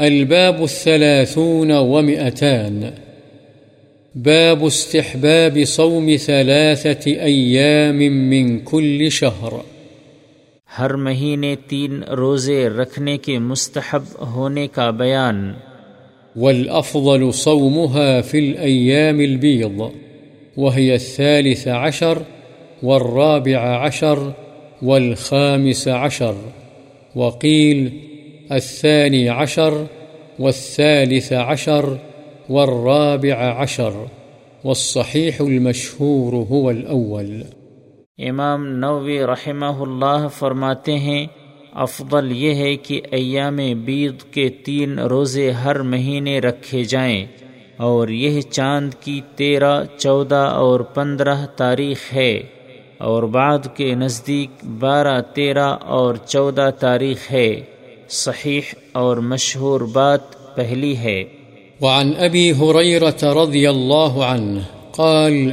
الباب الثلاثون ومئتان. باب استحباب صوم ثلاثة أيام من كل شهر. ہر مہینے تین روزے رکھنے کے مستحب ہونے کا بیان. والأفضل صومها في الأيام البيض وهي الثالث عشر والرابع عشر والخامس عشر. وقيل الثاني عشر والثالث عشر والرابع عشر والصحيح المشهور هو الأول. امام نووی رحمہ اللہ فرماتے ہیں، افضل یہ ہے کہ ایام بید کے تین روزے ہر مہینے رکھے جائیں، اور یہ چاند کی تیرہ، چودہ اور پندرہ تاریخ ہے، اور بعد کے نزدیک بارہ، تیرہ اور چودہ تاریخ ہے۔ صحیح اور مشہور بات پہلی ہے۔ وعن أبي هريرة رضي الله عنه قال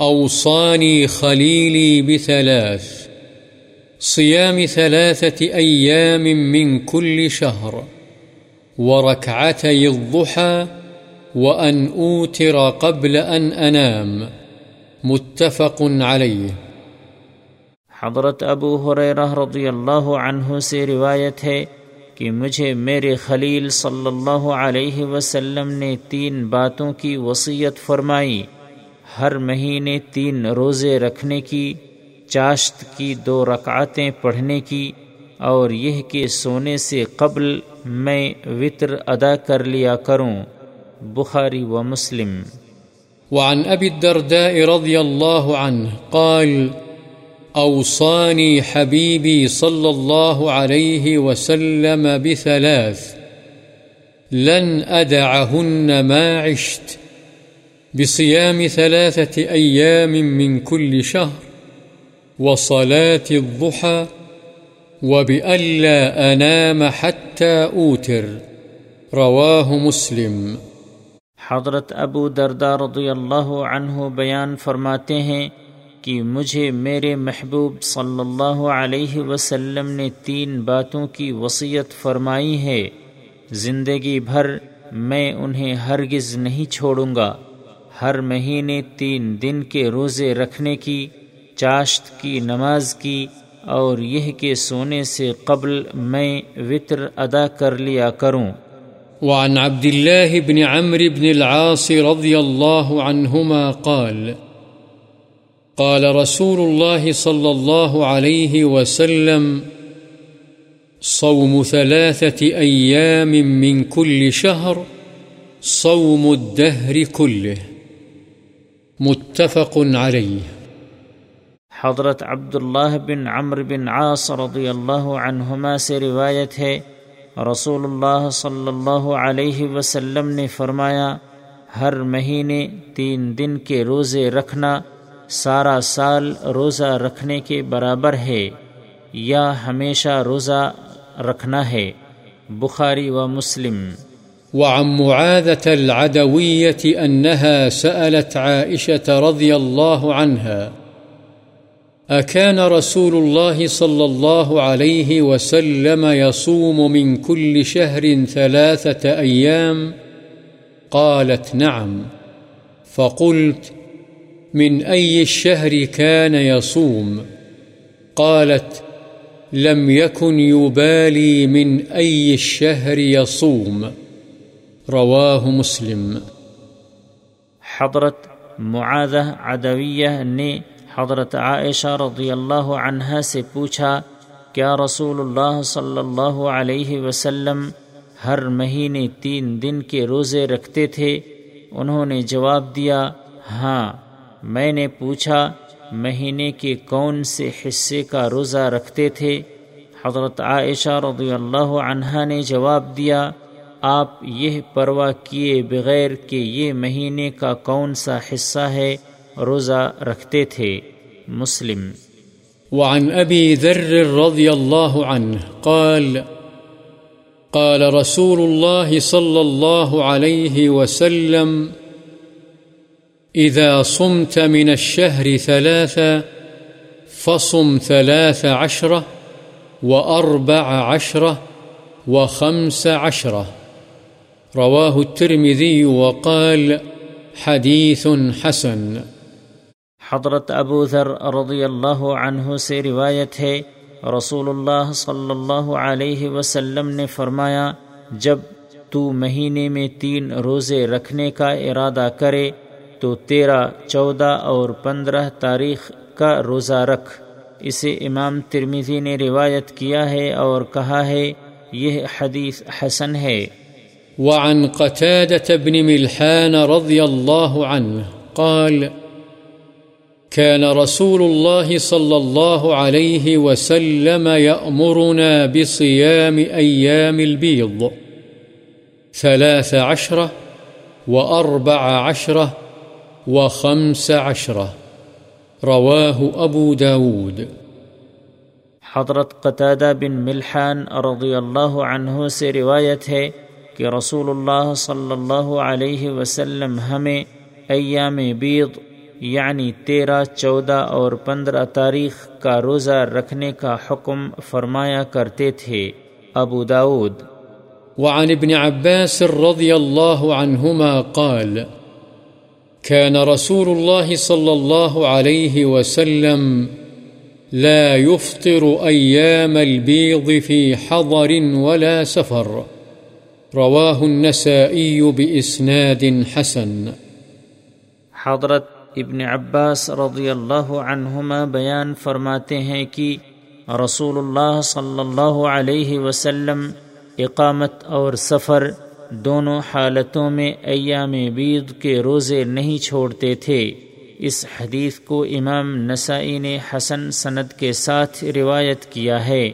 أوصاني خليلي بثلاث صيام ثلاثة أيام من كل شهر وركعتي الضحى وأن أوتر قبل أن أنام متفق عليه حضرت ابو حریرہ رضی اللہ عنہ سے روایت ہے کہ مجھے میرے خلیل صلی اللہ علیہ وسلم نے تین باتوں کی وصیت فرمائی۔ ہر مہینے تین روزے رکھنے کی، چاشت کی دو رکعتیں پڑھنے کی، اور یہ کہ سونے سے قبل میں وطر ادا کر لیا کروں۔ بخاری و مسلم۔ وعن أبي الدرداء رضي الله عنه قال أوصاني حبيبي صلى الله عليه وسلم بثلاث. لن أدعهن ما عشت. بصيام ثلاثة أيام من كل شهر. وصلاة الضحى. وبألا أنام حتى أوتر. رواه مسلم. حضرت ابو دردہ رضی اللہ عنہ بیان فرماتے ہیں کہ مجھے میرے محبوب صلی اللہ علیہ وسلم نے تین باتوں کی وصیت فرمائی ہے۔ زندگی بھر میں انہیں ہرگز نہیں چھوڑوں گا۔ ہر مہینے تین دن کے روزے رکھنے کی، چاشت کی، نماز کی اور یہ کہ سونے سے قبل میں وطر ادا کر لیا کروں۔ وعن عبد الله بن عمرو بن العاص رضي الله عنهما قال قال رسول الله صلى الله عليه وسلم، صوم ثلاثة أيام من كل شهر، صوم الدهر كله. متفق عليه. حضرت عبداللہ بن عمر بن عاص رضی اللہ عنہما سے روایت ہے، رسول اللہ صلی اللہ علیہ وسلم نے فرمایا، ہر مہینے تین دن کے روزے رکھنا سارا سال روزہ رکھنے کے برابر ہے یا ہمیشہ روزہ رکھنا ہے، بخاری و مسلم۔ وعن معاذة العدوية أنها سألت عائشة رضي الله عنها، أكان رسول الله صلى الله عليه وسلم يصوم من كل شهر ثلاثة أيام؟ قالت نعم. فقلت من أي الشهر كان يصوم. قالت، لم يكن يبالي من أي الشهر يصوم. رواه مسلم. حضرت معاذہ عدویہ نے حضرت عائشہ رضی اللہ عنہ سے پوچھا، کیا رسول اللہ صلی اللہ علیہ وسلم ہر مہینے تین دن کے روزے رکھتے تھے؟ انہوں نے جواب دیا ہاں۔ میں نے پوچھا، مہینے کے کون سے حصے کا روزہ رکھتے تھے؟ حضرت عائشہ رضی اللہ عنہ نے جواب دیا، آپ یہ پرواہ کیے بغیر کہ یہ مہینے کا کون سا حصہ ہے روزہ رکھتے تھے۔ مسلم۔ وعن ابی ذر رضی اللہ عنہ قال قال رسول الله صلى الله عليه وسلم إذا صمت من الشهر ثلاثة فصم ثلاث عشرة وأربع عشرة وخمس عشرة. رواه الترمذي وقال حديث حسن. حضرت ابو ذر رضی اللہ عنہ سے روایت ہے، رسول اللہ صلی اللہ علیہ وسلم نے فرمایا، جب تو مہینے میں تین روزے رکھنے کا ارادہ کرے تو تیرہ، چودہ اور پندرہ تاریخ کا روزہ رکھ۔ اسے امام ترمیزی نے روایت کیا ہے اور کہا ہے، یہ حدیث حسن ہے۔ وعن قتادة بن ملحان رضي الله عنه قال كان رسول الله صلى الله عليه وسلم يأمرنا بصيام أيام البيض ثلاث عشرة وأربع عشرة وخمس عشرة رواه أبو داود. حضرت قطادہ بن ملحان رضی اللہ عنہ سے روایت ہے کہ رسول اللہ صلی اللہ علیہ وسلم ہمیں ایام بیض یعنی تیرہ چودہ اور پندرہ تاریخ کا روزہ رکھنے کا حکم فرمایا کرتے تھے۔ ابو داود۔ وعن ابن عباس رضی اللہ عنہما قال كان رسول الله صلى الله عليه وسلم لا يفطر أيام البيض في حضر ولا سفر. رواه النسائي بإسناد حسن. حضرت ابن عباس رضی اللہ عنہما بیان فرماتے ہیں کہ رسول اللہ صلی اللہ علیہ وسلم اقامت اور سفر دونوں حالتوں میں ایام بید کے روزے نہیں چھوڑتے تھے۔ اس حدیث کو امام نسائی نے حسن سند کے ساتھ روایت کیا ہے۔